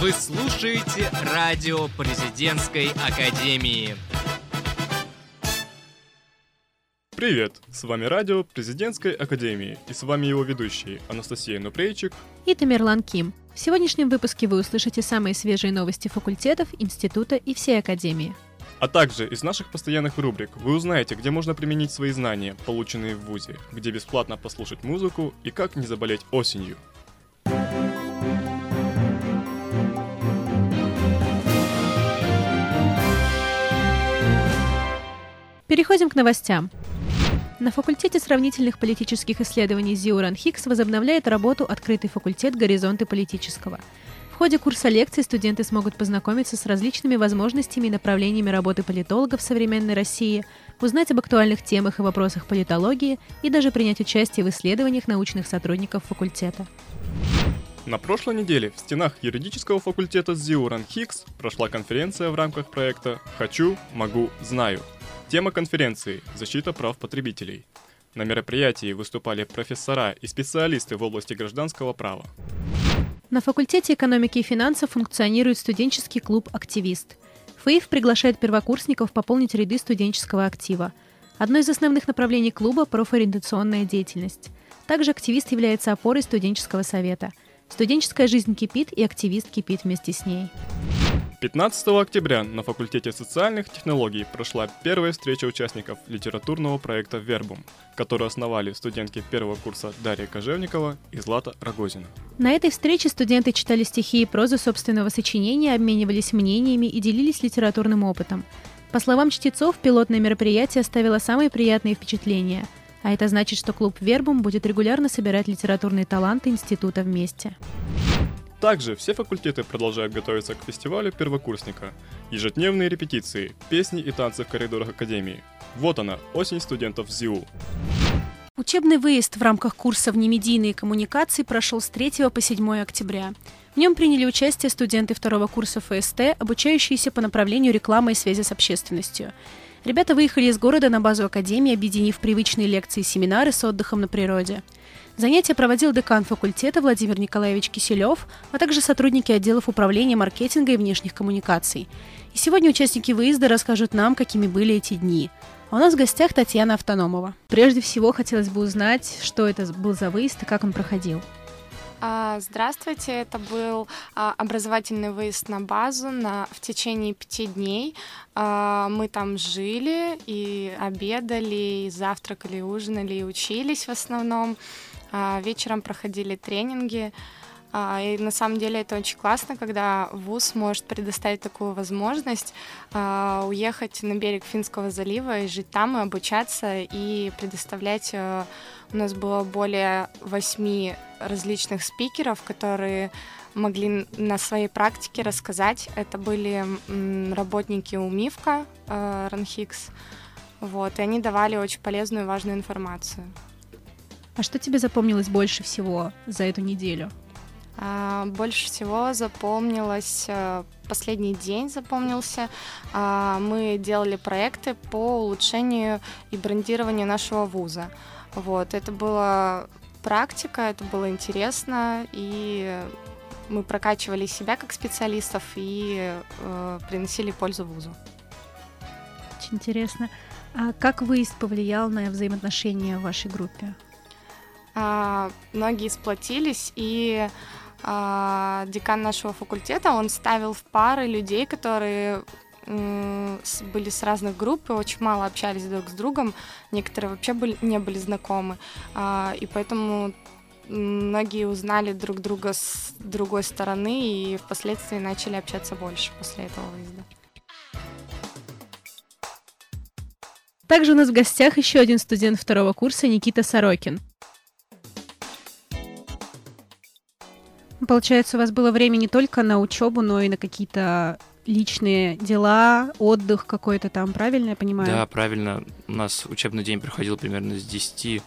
Вы слушаете радио президентской академии. Привет! С вами радио президентской академии и с вами его ведущие Анастасия Нупрейчик и Тамерлан Ким. В сегодняшнем выпуске вы услышите самые свежие новости факультетов, института и всей академии. А также из наших постоянных рубрик вы узнаете, где можно применить свои знания, полученные в ВУЗе, где бесплатно послушать музыку и как не заболеть осенью. Переходим к новостям. На факультете сравнительных политических исследований Зиуран Хикс возобновляет работу открытый факультет «Горизонты политического». В ходе курса лекций студенты смогут познакомиться с различными возможностями и направлениями работы политологов в современной России, узнать об актуальных темах и вопросах политологии и даже принять участие в исследованиях научных сотрудников факультета. На прошлой неделе в стенах юридического факультета Зиуран Хикс прошла конференция в рамках проекта «Хочу, могу, знаю», Тема конференции – защита прав потребителей. На мероприятии выступали профессора и специалисты в области гражданского права. На факультете экономики и финансов функционирует студенческий клуб «Активист». ФАИФ приглашает первокурсников пополнить ряды студенческого актива. Одно из основных направлений клуба – профориентационная деятельность. Также активист является опорой студенческого совета. Студенческая жизнь кипит, и активист кипит вместе с ней. 15 октября на факультете социальных технологий прошла первая встреча участников литературного проекта «Вербум», который основали студентки первого курса Дарья Кожевникова и Злата Рогозина. На этой встрече студенты читали стихи и прозу собственного сочинения, обменивались мнениями и делились литературным опытом. По словам чтецов, пилотное мероприятие оставило самые приятные впечатления. А это значит, что клуб «Вербум» будет регулярно собирать литературные таланты института вместе. Также все факультеты продолжают готовиться к фестивалю первокурсника. Ежедневные репетиции, песни и танцы в коридорах Академии. Вот она, осень студентов ЗИУ. Учебный выезд в рамках курса «Внемедийные коммуникации» прошел с 3 по 7 октября. В нем приняли участие студенты второго курса ФСТ, обучающиеся по направлению рекламы и связи с общественностью. Ребята выехали из города на базу Академии, объединив привычные лекции и семинары с отдыхом на природе. Занятия проводил декан факультета Владимир Николаевич Киселев, а также сотрудники отделов управления маркетинга и внешних коммуникаций. И сегодня участники выезда расскажут нам, какими были эти дни. А у нас в гостях Татьяна Автономова. Прежде всего, хотелось бы узнать, что это был за выезд и как он проходил. А, здравствуйте, это был а, образовательный выезд на базу на, в течение пяти дней. А, мы там жили и обедали, и завтракали, и ужинали, и учились в основном. Вечером проходили тренинги. И на самом деле это очень классно, когда ВУЗ может предоставить такую возможность уехать на берег Финского залива и жить там, и обучаться, и предоставлять... Э, у нас было более восьми различных спикеров, которые могли на своей практике рассказать. Это были работники УМИФКа, э, Ранхикс, вот, и они давали очень полезную и важную информацию. А что тебе запомнилось больше всего за эту неделю? А, больше всего запомнилось э, последний день запомнился. А, мы делали проекты по улучшению и брендированию нашего вуза. Вот, это была практика, это было интересно, и мы прокачивали себя как специалистов и э, приносили пользу вузу. Очень интересно. А как выезд повлиял на взаимоотношения в вашей группе? А, многие сплотились, и а, декан нашего факультета, он ставил в пары людей, которые были с разных групп и очень мало общались друг с другом. Некоторые вообще были, не были знакомы. А, и поэтому многие узнали друг друга с другой стороны и впоследствии начали общаться больше после этого выезда. Также у нас в гостях еще один студент второго курса Никита Сорокин. Получается, у вас было время не только на учебу, но и на какие-то личные дела, отдых какой-то там, правильно я понимаю? Да, правильно. У нас учебный день проходил примерно с 10.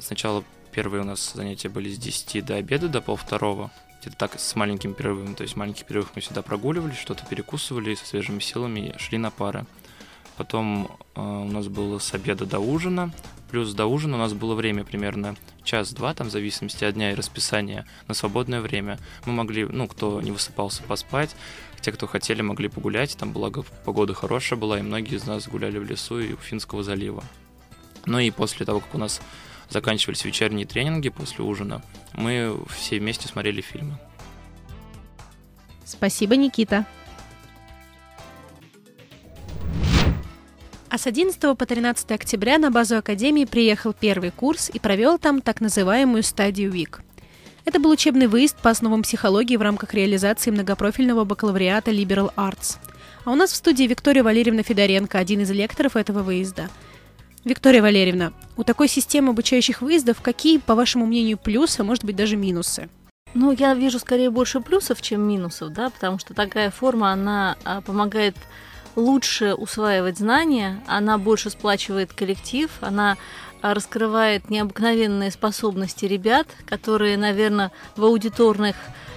Сначала первые у нас занятия были с 10 до обеда, до полвторого. Где-то так с маленьким перерывом. То есть маленький перерыв мы всегда прогуливали, что-то перекусывали со свежими силами шли на пары. Потом э, у нас было с обеда до ужина, Плюс до ужина у нас было время примерно час-два, там, в зависимости от дня и расписания, на свободное время. Мы могли, ну, кто не высыпался, поспать, те, кто хотели, могли погулять, там, благо, погода хорошая была, и многие из нас гуляли в лесу и у Финского залива. Ну и после того, как у нас заканчивались вечерние тренинги после ужина, мы все вместе смотрели фильмы. Спасибо, Никита. А с 11 по 13 октября на базу Академии приехал первый курс и провел там так называемую стадию ВИК. Это был учебный выезд по основам психологии в рамках реализации многопрофильного бакалавриата Liberal Arts. А у нас в студии Виктория Валерьевна Федоренко, один из лекторов этого выезда. Виктория Валерьевна, у такой системы обучающих выездов какие, по вашему мнению, плюсы, а может быть даже минусы? Ну, я вижу скорее больше плюсов, чем минусов, да, потому что такая форма, она а, помогает лучше усваивать знания, она больше сплачивает коллектив, она а, раскрывает необыкновенные способности ребят, которые, наверное, в аудиторных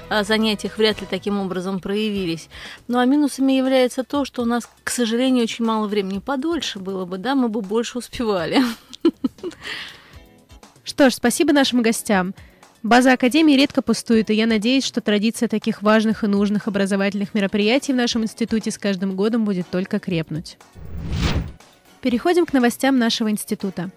а, занятиях вряд ли таким образом проявились. Ну а минусами является то, что у нас, к сожалению, очень мало времени. Подольше было бы, да, мы бы больше успевали. Что ж, спасибо нашим гостям. База Академии редко пустует, и я надеюсь, что традиция таких важных и нужных образовательных мероприятий в нашем институте с каждым годом будет только крепнуть. Переходим к новостям нашего института.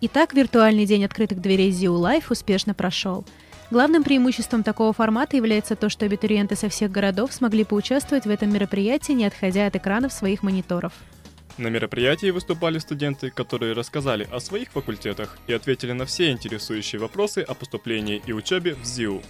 Итак, виртуальный день открытых дверей ZIU Life успешно прошел – Главным преимуществом такого формата является то, что абитуриенты со всех городов смогли поучаствовать в этом мероприятии, не отходя от экранов своих мониторов. На мероприятии выступали студенты, которые рассказали о своих факультетах и ответили на все интересующие вопросы о поступлении и учебе в ЗИУ.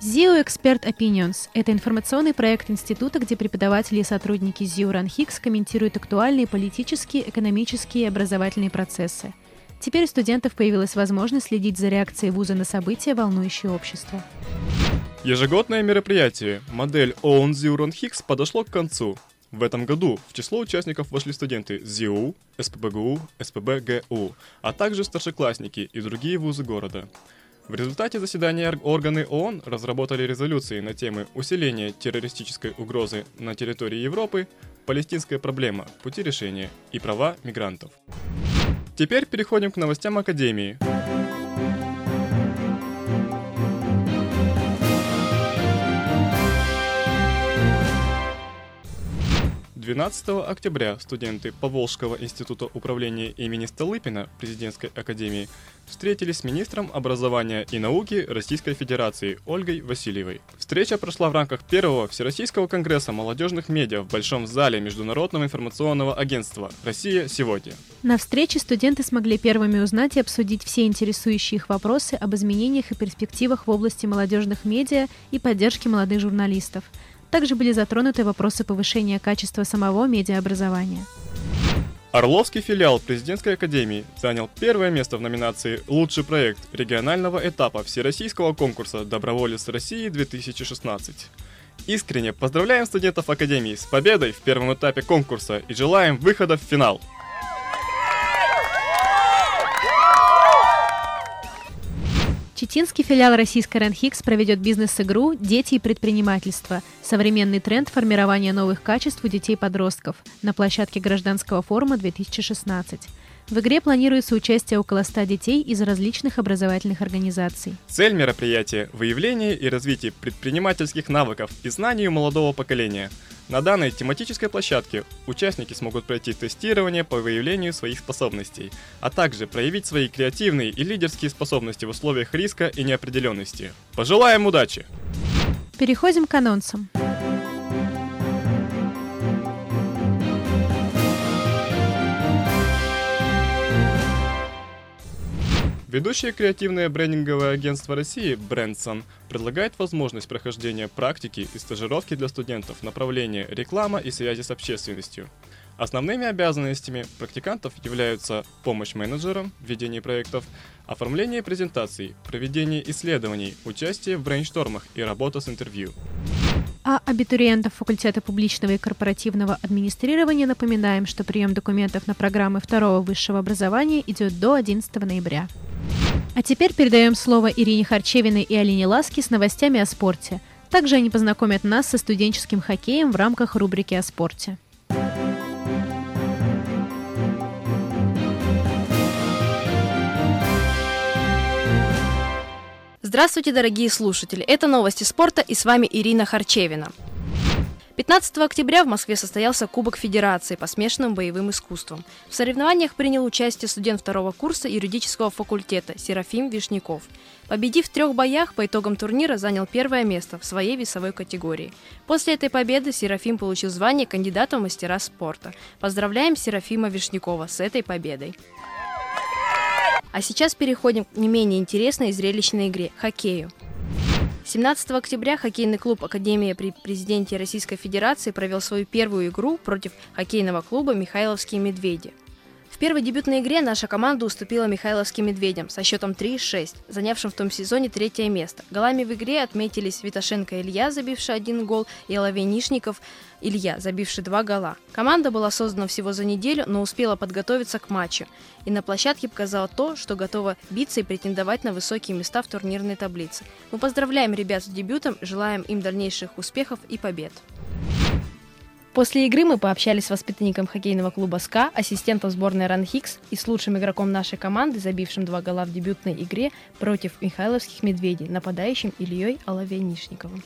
ZIO Expert Opinions – это информационный проект института, где преподаватели и сотрудники ZIO RunHix комментируют актуальные политические, экономические и образовательные процессы – Теперь у студентов появилась возможность следить за реакцией вуза на события, волнующие общество. Ежегодное мероприятие «Модель ООН Зиурон Хикс» подошло к концу. В этом году в число участников вошли студенты ЗИУ, СПБГУ, СПБГУ, а также старшеклассники и другие вузы города. В результате заседания органы ООН разработали резолюции на темы усиления террористической угрозы на территории Европы, палестинская проблема, пути решения и права мигрантов. Теперь переходим к новостям Академии. 12 октября студенты Поволжского института управления имени Столыпина президентской академии встретились с министром образования и науки Российской Федерации Ольгой Васильевой. Встреча прошла в рамках первого Всероссийского конгресса молодежных медиа в Большом зале Международного информационного агентства «Россия сегодня». На встрече студенты смогли первыми узнать и обсудить все интересующие их вопросы об изменениях и перспективах в области молодежных медиа и поддержки молодых журналистов – также были затронуты вопросы повышения качества самого медиаобразования. Орловский филиал Президентской академии занял первое место в номинации «Лучший проект регионального этапа Всероссийского конкурса «Доброволец России-2016». Искренне поздравляем студентов Академии с победой в первом этапе конкурса и желаем выхода в финал! Читинский филиал российской РЕНХИКС проведет бизнес-игру «Дети и предпринимательство. Современный тренд формирования новых качеств у детей-подростков» на площадке гражданского форума 2016. В игре планируется участие около 100 детей из различных образовательных организаций. Цель мероприятия – выявление и развитие предпринимательских навыков и знаний у молодого поколения – на данной тематической площадке участники смогут пройти тестирование по выявлению своих способностей, а также проявить свои креативные и лидерские способности в условиях риска и неопределенности. Пожелаем удачи! Переходим к анонсам. Ведущее креативное брендинговое агентство России Брендсон предлагает возможность прохождения практики и стажировки для студентов направления реклама и связи с общественностью. Основными обязанностями практикантов являются помощь менеджерам в ведении проектов, оформление презентаций, проведение исследований, участие в брейнштормах и работа с интервью. А абитуриентов факультета публичного и корпоративного администрирования напоминаем, что прием документов на программы второго высшего образования идет до 11 ноября. А теперь передаем слово Ирине Харчевиной и Алине Ласки с новостями о спорте. Также они познакомят нас со студенческим хоккеем в рамках рубрики о спорте. Здравствуйте, дорогие слушатели! Это новости спорта и с вами Ирина Харчевина. 15 октября в Москве состоялся Кубок Федерации по смешанным боевым искусствам. В соревнованиях принял участие студент второго курса юридического факультета Серафим Вишняков. Победив в трех боях, по итогам турнира занял первое место в своей весовой категории. После этой победы Серафим получил звание кандидата в мастера спорта. Поздравляем Серафима Вишнякова с этой победой. А сейчас переходим к не менее интересной и зрелищной игре – хоккею. 17 октября хоккейный клуб Академия при президенте Российской Федерации провел свою первую игру против хоккейного клуба «Михайловские медведи». В первой дебютной игре наша команда уступила Михайловским медведям со счетом 3-6, занявшим в том сезоне третье место. Голами в игре отметились Виташенко Илья, забивший один гол, и Оловейнишников Илья, забивший два гола. Команда была создана всего за неделю, но успела подготовиться к матчу. И на площадке показала то, что готова биться и претендовать на высокие места в турнирной таблице. Мы поздравляем ребят с дебютом, желаем им дальнейших успехов и побед. После игры мы пообщались с воспитанником хоккейного клуба СКА, ассистентом сборной Ран Хикс и с лучшим игроком нашей команды, забившим два гола в дебютной игре против Михайловских медведей, нападающим Ильей Оловянишниковым.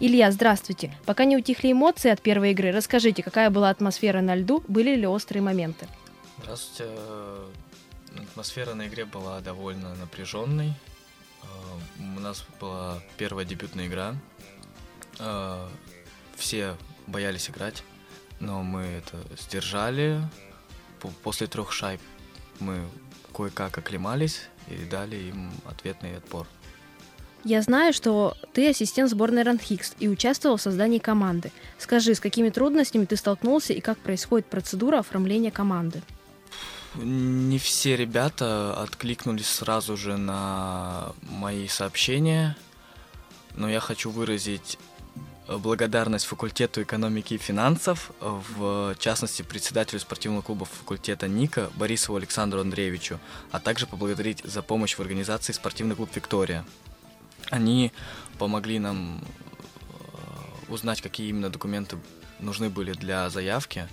Илья, здравствуйте. Пока не утихли эмоции от первой игры, расскажите, какая была атмосфера на льду, были ли острые моменты? Здравствуйте. Атмосфера на игре была довольно напряженной. У нас была первая дебютная игра. Все боялись играть, но мы это сдержали. После трех шайб мы кое-как оклемались и дали им ответный отпор. Я знаю, что ты ассистент сборной Ранхикс и участвовал в создании команды. Скажи, с какими трудностями ты столкнулся и как происходит процедура оформления команды? Не все ребята откликнулись сразу же на мои сообщения, но я хочу выразить благодарность факультету экономики и финансов, в частности председателю спортивного клуба факультета НИКа Борисову Александру Андреевичу, а также поблагодарить за помощь в организации спортивный клуб «Виктория». Они помогли нам э, узнать, какие именно документы нужны были для заявки.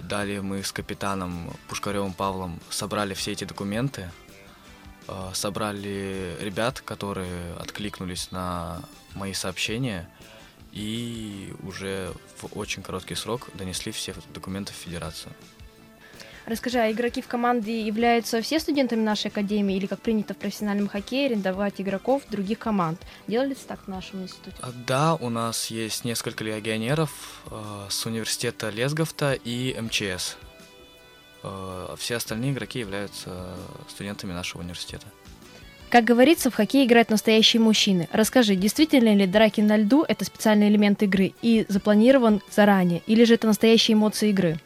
Далее мы с капитаном Пушкаревым Павлом собрали все эти документы, э, собрали ребят, которые откликнулись на мои сообщения – и уже в очень короткий срок донесли все документы в Федерацию. Расскажи, а игроки в команде являются все студентами нашей академии или, как принято в профессиональном хоккее, арендовать игроков других команд? Делали так в нашем институте? А, да, у нас есть несколько легионеров э, с университета Лесговта и МЧС. Э, все остальные игроки являются студентами нашего университета. Как говорится, в хоккей играют настоящие мужчины. Расскажи, действительно ли драки на льду – это специальный элемент игры и запланирован заранее, или же это настоящие эмоции игры?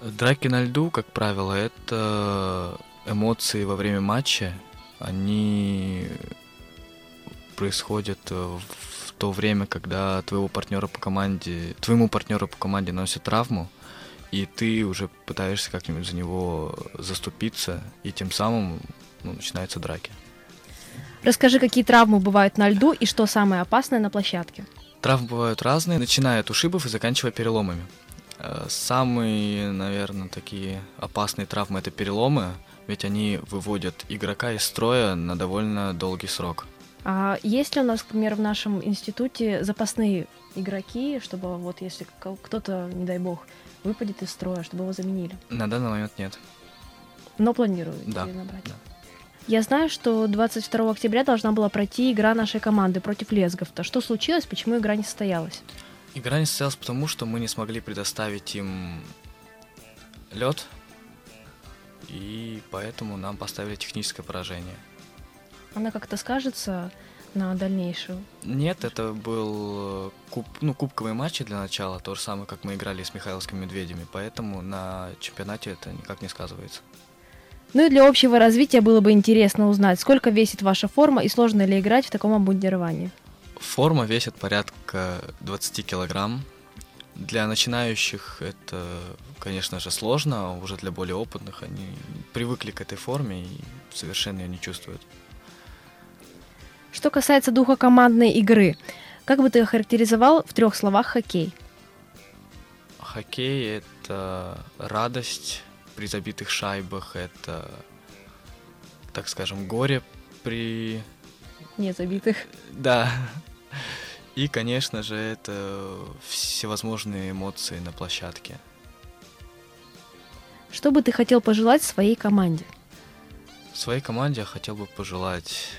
Драки на льду, как правило, это эмоции во время матча. Они происходят в то время, когда твоего партнера по команде, твоему партнеру по команде носят травму, и ты уже пытаешься как-нибудь за него заступиться, и тем самым ну, начинаются драки. Расскажи, какие травмы бывают на льду и что самое опасное на площадке. Травмы бывают разные, начиная от ушибов и заканчивая переломами. Э, самые, наверное, такие опасные травмы это переломы, ведь они выводят игрока из строя на довольно долгий срок. А есть ли у нас, например, в нашем институте запасные игроки, чтобы вот если кто-то, не дай бог, выпадет из строя, чтобы его заменили? На данный момент нет. Но планируете да, набрать? Да. Я знаю, что 22 октября должна была пройти игра нашей команды против Лесговта. Что случилось, почему игра не состоялась? Игра не состоялась потому, что мы не смогли предоставить им лед, и поэтому нам поставили техническое поражение. Она как-то скажется на дальнейшую? Нет, это был куб, ну, кубковый матч для начала, то же самое, как мы играли с Михайловскими медведями, поэтому на чемпионате это никак не сказывается. Ну и для общего развития было бы интересно узнать, сколько весит ваша форма и сложно ли играть в таком обмундировании. Форма весит порядка 20 килограмм. Для начинающих это, конечно же, сложно, а уже для более опытных они привыкли к этой форме и совершенно ее не чувствуют. Что касается духа командной игры, как бы ты охарактеризовал в трех словах хоккей? Хоккей — это радость при забитых шайбах, это, так скажем, горе при... Не забитых. Да. И, конечно же, это всевозможные эмоции на площадке. Что бы ты хотел пожелать своей команде? Своей команде я хотел бы пожелать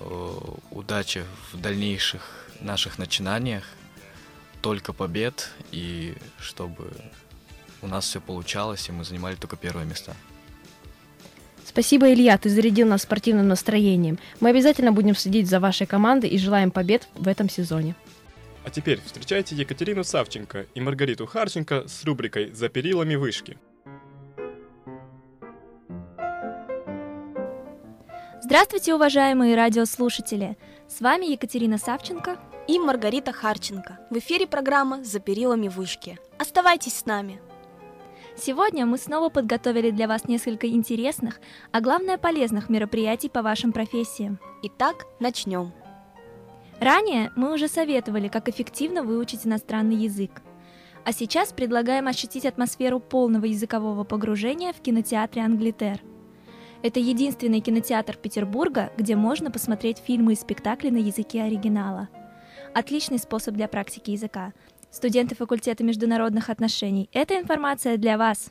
э, удачи в дальнейших наших начинаниях, только побед, и чтобы у нас все получалось, и мы занимали только первые места. Спасибо, Илья, ты зарядил нас спортивным настроением. Мы обязательно будем следить за вашей командой и желаем побед в этом сезоне. А теперь встречайте Екатерину Савченко и Маргариту Харченко с рубрикой «За перилами вышки». Здравствуйте, уважаемые радиослушатели! С вами Екатерина Савченко и Маргарита Харченко. В эфире программа «За перилами вышки». Оставайтесь с нами! Сегодня мы снова подготовили для вас несколько интересных, а главное полезных мероприятий по вашим профессиям. Итак, начнем. Ранее мы уже советовали, как эффективно выучить иностранный язык. А сейчас предлагаем ощутить атмосферу полного языкового погружения в кинотеатре «Англитер». Это единственный кинотеатр Петербурга, где можно посмотреть фильмы и спектакли на языке оригинала. Отличный способ для практики языка. Студенты факультета международных отношений, эта информация для вас.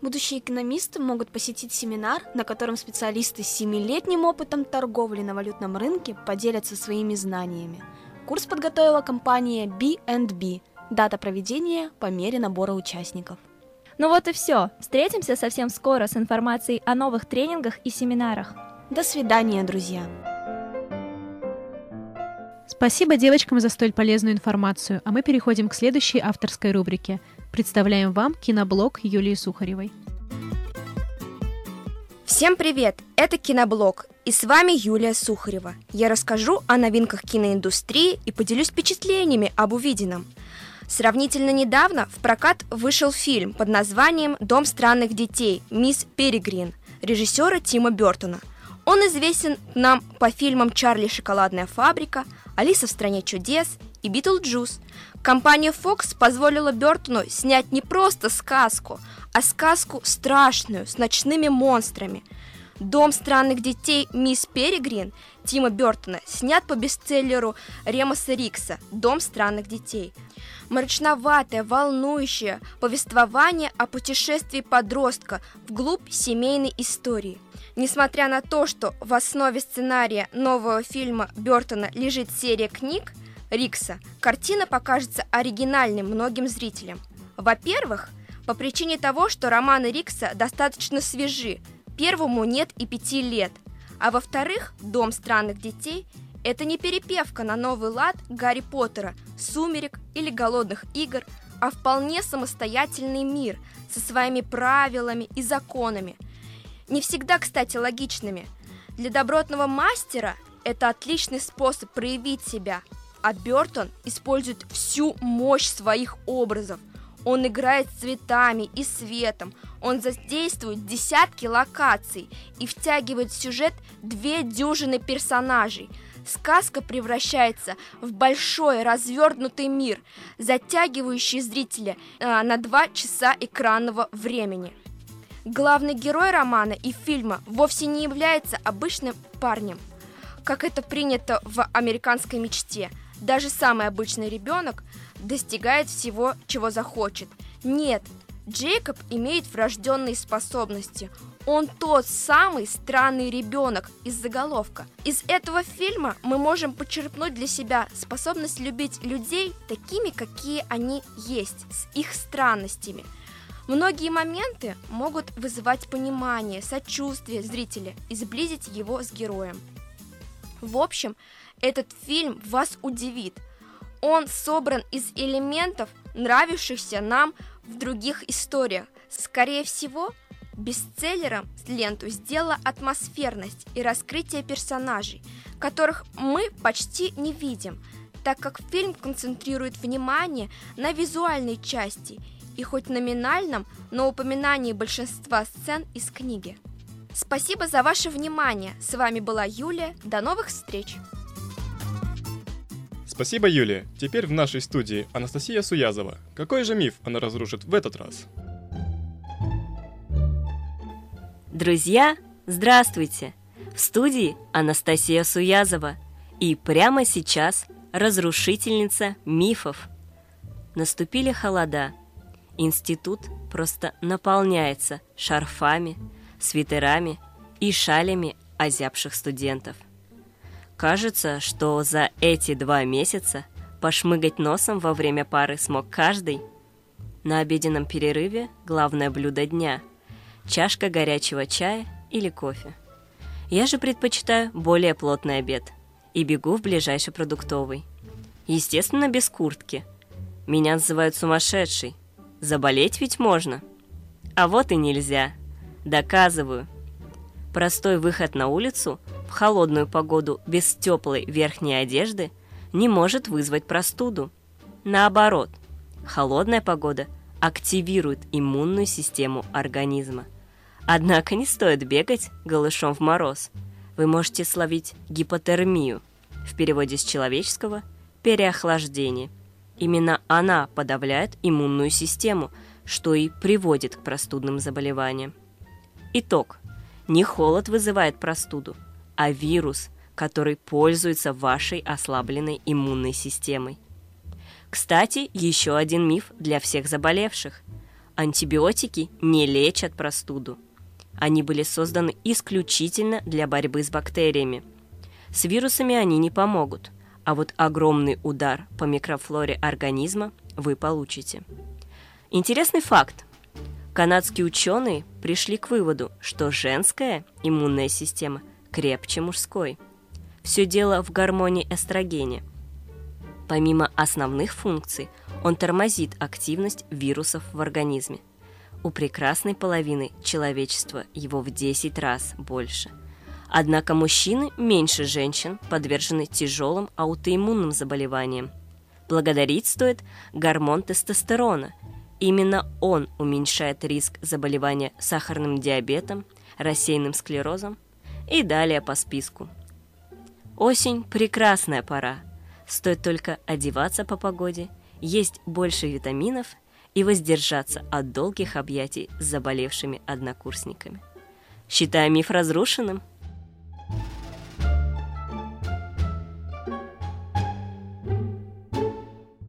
Будущие экономисты могут посетить семинар, на котором специалисты с семилетним опытом торговли на валютном рынке поделятся своими знаниями. Курс подготовила компания B&B. Дата проведения по мере набора участников. Ну вот и все. Встретимся совсем скоро с информацией о новых тренингах и семинарах. До свидания, друзья. Спасибо девочкам за столь полезную информацию, а мы переходим к следующей авторской рубрике. Представляем вам киноблог Юлии Сухаревой. Всем привет! Это Киноблог, и с вами Юлия Сухарева. Я расскажу о новинках киноиндустрии и поделюсь впечатлениями об увиденном – Сравнительно недавно в прокат вышел фильм под названием «Дом странных детей. Мисс Перегрин» режиссера Тима Бертона. Он известен нам по фильмам «Чарли. Шоколадная фабрика», «Алиса в стране чудес» и «Битлджус». Компания Fox позволила Бертону снять не просто сказку, а сказку страшную, с ночными монстрами – «Дом странных детей. Мисс Перегрин» Тима Бертона снят по бестселлеру Ренсома Риггза «Дом странных детей». Мрачноватое, волнующее повествование о путешествии подростка вглубь семейной истории. Несмотря на то, что в основе сценария нового фильма Бертона лежит серия книг Рикса, картина покажется оригинальной многим зрителям. Во-первых, по причине того, что романы Рикса достаточно свежи, первому нет и пяти лет, а во-вторых, «Дом странных детей» Это не перепевка на новый лад Гарри Поттера, Сумерек или Голодных игр, а вполне самостоятельный мир со своими правилами и законами. Не всегда, кстати, логичными. Для добротного мастера это отличный способ проявить себя, а Бертон использует всю мощь своих образов. Он играет цветами и светом, он задействует десятки локаций и втягивает в сюжет две дюжины персонажей – сказка превращается в большой развернутый мир, затягивающий зрителя э, на два часа экранного времени. Главный герой романа и фильма вовсе не является обычным парнем, как это принято в американской мечте. Даже самый обычный ребенок достигает всего, чего захочет. Нет, Джейкоб имеет врожденные способности. Он тот самый странный ребенок из заголовка. Из этого фильма мы можем почерпнуть для себя способность любить людей такими, какие они есть, с их странностями. Многие моменты могут вызывать понимание, сочувствие зрителя и сблизить его с героем. В общем, этот фильм вас удивит. Он собран из элементов, нравившихся нам в других историях. Скорее всего, бестселлером ленту сделала атмосферность и раскрытие персонажей, которых мы почти не видим, так как фильм концентрирует внимание на визуальной части и хоть номинальном, но упоминании большинства сцен из книги. Спасибо за ваше внимание. С вами была Юлия. До новых встреч. Спасибо, Юлия. Теперь в нашей студии Анастасия Суязова. Какой же миф она разрушит в этот раз? Друзья, здравствуйте! В студии Анастасия Суязова. И прямо сейчас разрушительница мифов. Наступили холода. Институт просто наполняется шарфами, свитерами и шалями озябших студентов. Кажется, что за эти два месяца пошмыгать носом во время пары смог каждый. На обеденном перерыве главное блюдо дня – чашка горячего чая или кофе. Я же предпочитаю более плотный обед и бегу в ближайший продуктовый. Естественно, без куртки. Меня называют сумасшедшей. Заболеть ведь можно. А вот и нельзя. Доказываю. Простой выход на улицу в холодную погоду без теплой верхней одежды не может вызвать простуду. Наоборот, холодная погода активирует иммунную систему организма. Однако не стоит бегать голышом в мороз. Вы можете словить гипотермию, в переводе с человеческого – переохлаждение. Именно она подавляет иммунную систему, что и приводит к простудным заболеваниям. Итог. Не холод вызывает простуду, а вирус, который пользуется вашей ослабленной иммунной системой. Кстати, еще один миф для всех заболевших. Антибиотики не лечат простуду. Они были созданы исключительно для борьбы с бактериями. С вирусами они не помогут, а вот огромный удар по микрофлоре организма вы получите. Интересный факт. Канадские ученые пришли к выводу, что женская иммунная система крепче мужской. Все дело в гормоне эстрогене. Помимо основных функций, он тормозит активность вирусов в организме. У прекрасной половины человечества его в 10 раз больше. Однако мужчины меньше женщин подвержены тяжелым аутоиммунным заболеваниям. Благодарить стоит гормон тестостерона – Именно он уменьшает риск заболевания сахарным диабетом, рассеянным склерозом и далее по списку. Осень – прекрасная пора. Стоит только одеваться по погоде, есть больше витаминов и воздержаться от долгих объятий с заболевшими однокурсниками. Считаю миф разрушенным –